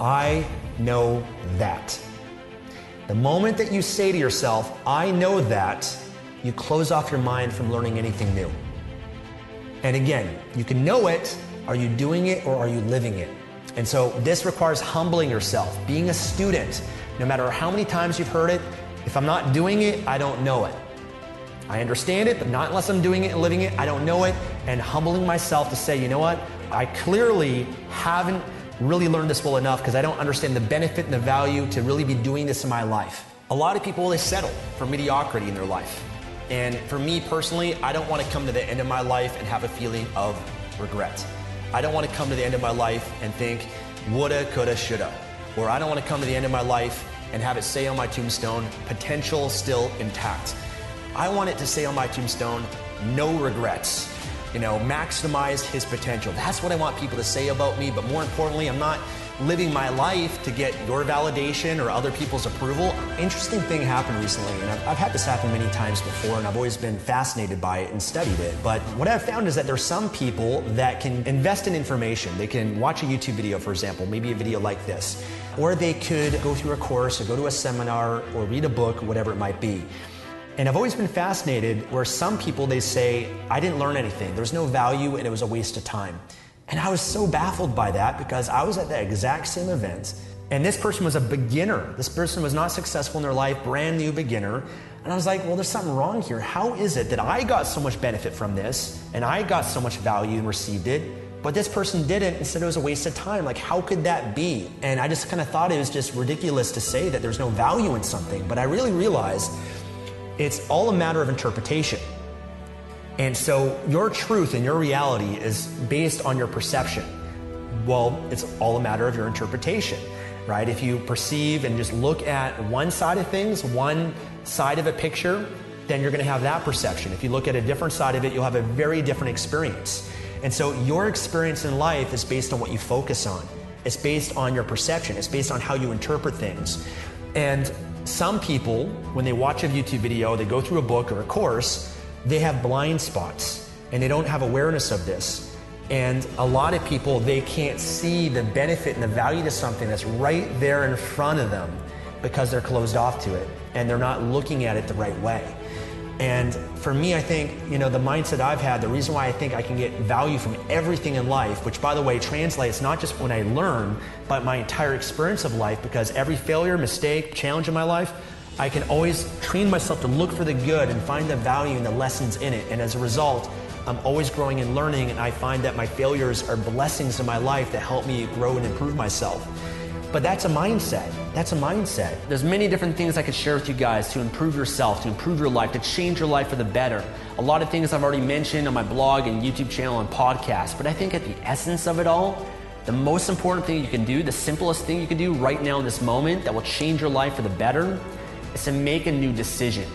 I know that. The moment that you say to yourself, I know that, you close off your mind from learning anything new. And again, you can know it. Are you doing it or are you living it? And so this requires humbling yourself, being a student. No matter how many times you've heard it, if I'm not doing it, I don't know it. I understand it, but not unless I'm doing it and living it, I don't know it. And humbling myself to say, you know what? I clearly haven't really learn this well enough because I don't understand the benefit and the value to really be doing this in my life. A lot of people, they settle for mediocrity in their life. And for me personally, I don't want to come to the end of my life and have a feeling of regret. I don't want to come to the end of my life and think, woulda, coulda, shoulda. Or I don't want to come to the end of my life and have it say on my tombstone, potential still intact. I want it to say on my tombstone, no regrets. You know, maximize his potential. That's what I want people to say about me, but more importantly, I'm not living my life to get your validation or other people's approval. Interesting thing happened recently, and I've, I've, had this happen many times before, and I've always been fascinated by it and studied it. But what I've found is that there's some people that can invest in information. They can watch a YouTube video, for example, maybe a video like this, or they could go through a course or go to a seminar or read a book, whatever it might be. And I've always been fascinated where some people they say, I didn't learn anything. There's no value and it was a waste of time. And I was so baffled by that because I was at the exact same event. And this person was a beginner. This person was not successful in their life, brand new beginner. And I was like, well, there's something wrong here. How is it that I got so much benefit from this and I got so much value and received it, but this person didn't and said it was a waste of time? Like, how could that be? And I just kind of thought it was just ridiculous to say that there's no value in something. But I really realized it's all a matter of interpretation. And so your truth and your reality is based on your perception. Well, it's all a matter of your interpretation, right? If you perceive and just look at one side of things, one side of a picture, then you're going to have that perception. If you look at a different side of it, you'll have a very different experience. And so your experience in life is based on what you focus on. It's based on your perception. It's based on how you interpret things. And some people, when they watch a YouTube video, they go through a book or a course, they have blind spots and they don't have awareness of this. And a lot of people, they can't see the benefit and the value to something that's right there in front of them because they're closed off to it and they're not looking at it the right way. And for me, I think, you know, the mindset I've had, the reason why I think I can get value from everything in life, which by the way translates not just when I learn, but my entire experience of life, because every failure, mistake, challenge in my life, I can always train myself to look for the good and find the value and the lessons in it. And as a result, I'm always growing and learning, and I find that my failures are blessings in my life that help me grow and improve myself. But that's a mindset. That's a mindset. There's many different things I could share with you guys to improve yourself, to improve your life, to change your life for the better. A lot of things I've already mentioned on my blog and YouTube channel and podcast, but I think at the essence of it all, the most important thing you can do, the simplest thing you can do right now in this moment that will change your life for the better is to make a new decision.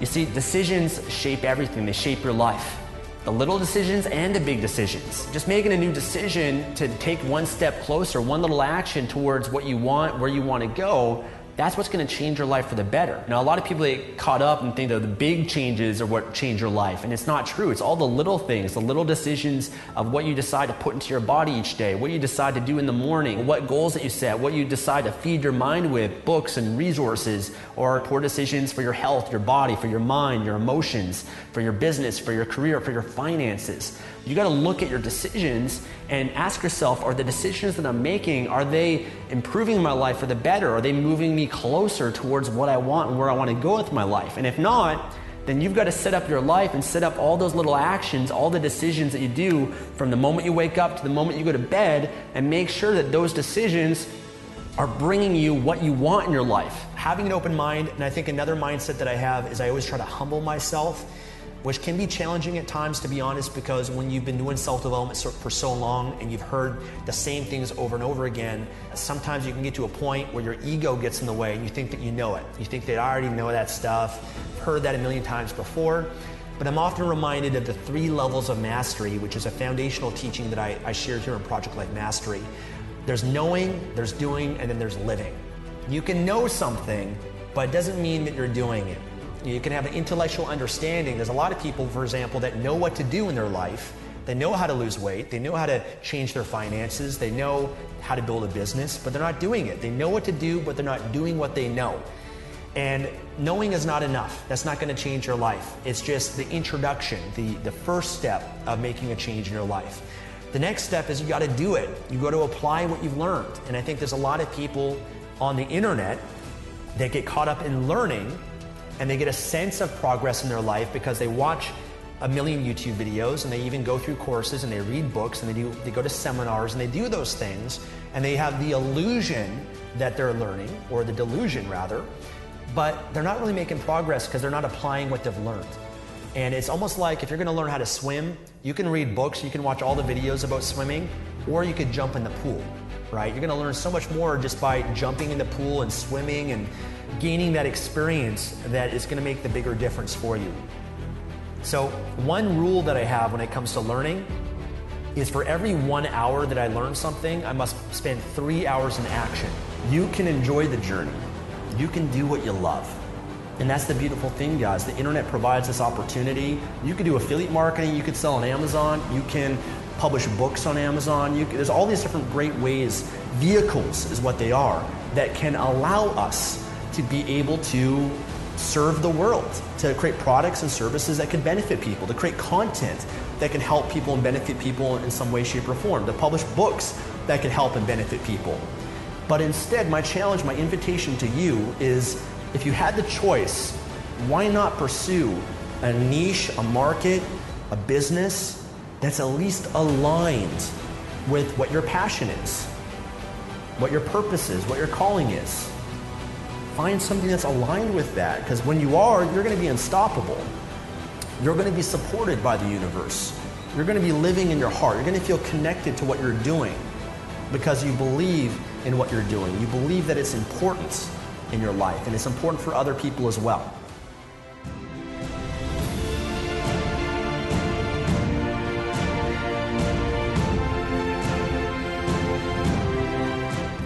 You see, decisions shape everything, they shape your life. The little decisions and the big decisions. Just making a new decision to take one step closer, one little action towards what you want, where you want to go, that's what's going to change your life for the better. Now, a lot of people get caught up and think that the big changes are what change your life, and it's not true. It's all the little things, the little decisions of what you decide to put into your body each day, what you decide to do in the morning, what goals that you set, what you decide to feed your mind with, books and resources, or poor decisions for your health, your body, for your mind, your emotions, for your business, for your career, for your finances. You got to look at your decisions and ask yourself, are the decisions that I'm making, are they improving my life for the better? Are they moving me closer towards what I want and where I want to go with my life. And if not, then you've got to set up your life and set up all those little actions, all the decisions that you do from the moment you wake up to the moment you go to bed, and make sure that those decisions are bringing you what you want in your life. Having an open mind, and I think another mindset that I have is I always try to humble myself which can be challenging at times, to be honest, because when you've been doing self development for so long and you've heard the same things over and over again, sometimes you can get to a point where your ego gets in the way and you think that you know it. You think that I already know that stuff, heard that a million times before. But I'm often reminded of the three levels of mastery, which is a foundational teaching that I, I shared here in Project Life Mastery. There's knowing, there's doing, and then there's living. You can know something, but it doesn't mean that you're doing it. You can have an intellectual understanding. There's a lot of people, for example, that know what to do in their life. They know how to lose weight. They know how to change their finances. They know how to build a business, but they're not doing it. They know what to do, but they're not doing what they know. And knowing is not enough. That's not going to change your life. It's just the introduction, the, the first step of making a change in your life. The next step is you got to do it. You got to apply what you've learned. And I think there's a lot of people on the internet that get caught up in learning and they get a sense of progress in their life because they watch a million YouTube videos and they even go through courses and they read books and they do they go to seminars and they do those things and they have the illusion that they're learning or the delusion rather but they're not really making progress because they're not applying what they've learned. And it's almost like if you're going to learn how to swim you can read books you can watch all the videos about swimming or you could jump in the pool right you're going to learn so much more just by jumping in the pool and swimming and gaining that experience that is going to make the bigger difference for you. So, one rule that I have when it comes to learning is for every one hour that I learn something, I must spend three hours in action. You can enjoy the journey, you can do what you love. And that's the beautiful thing, guys. The internet provides this opportunity. You could do affiliate marketing, you could sell on Amazon, you can publish books on Amazon. You, there's all these different great ways, vehicles is what they are, that can allow us to be able to serve the world, to create products and services that can benefit people, to create content that can help people and benefit people in some way, shape, or form, to publish books that can help and benefit people. But instead, my challenge, my invitation to you is if you had the choice, why not pursue a niche, a market, a business that's at least aligned with what your passion is, what your purpose is, what your calling is? find something that's aligned with that because when you are, you're going to be unstoppable. You're going to be supported by the universe. You're going to be living in your heart. You're going to feel connected to what you're doing because you believe in what you're doing. You believe that it's important in your life and it's important for other people as well.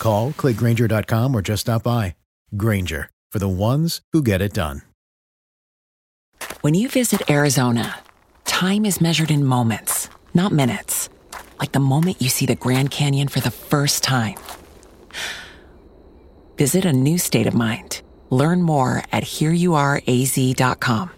Call, clickgrainger.com, or just stop by. Grainger, for the ones who get it done. When you visit Arizona, time is measured in moments, not minutes. Like the moment you see the Grand Canyon for the first time. Visit a new state of mind. Learn more at hereyouareaz.com.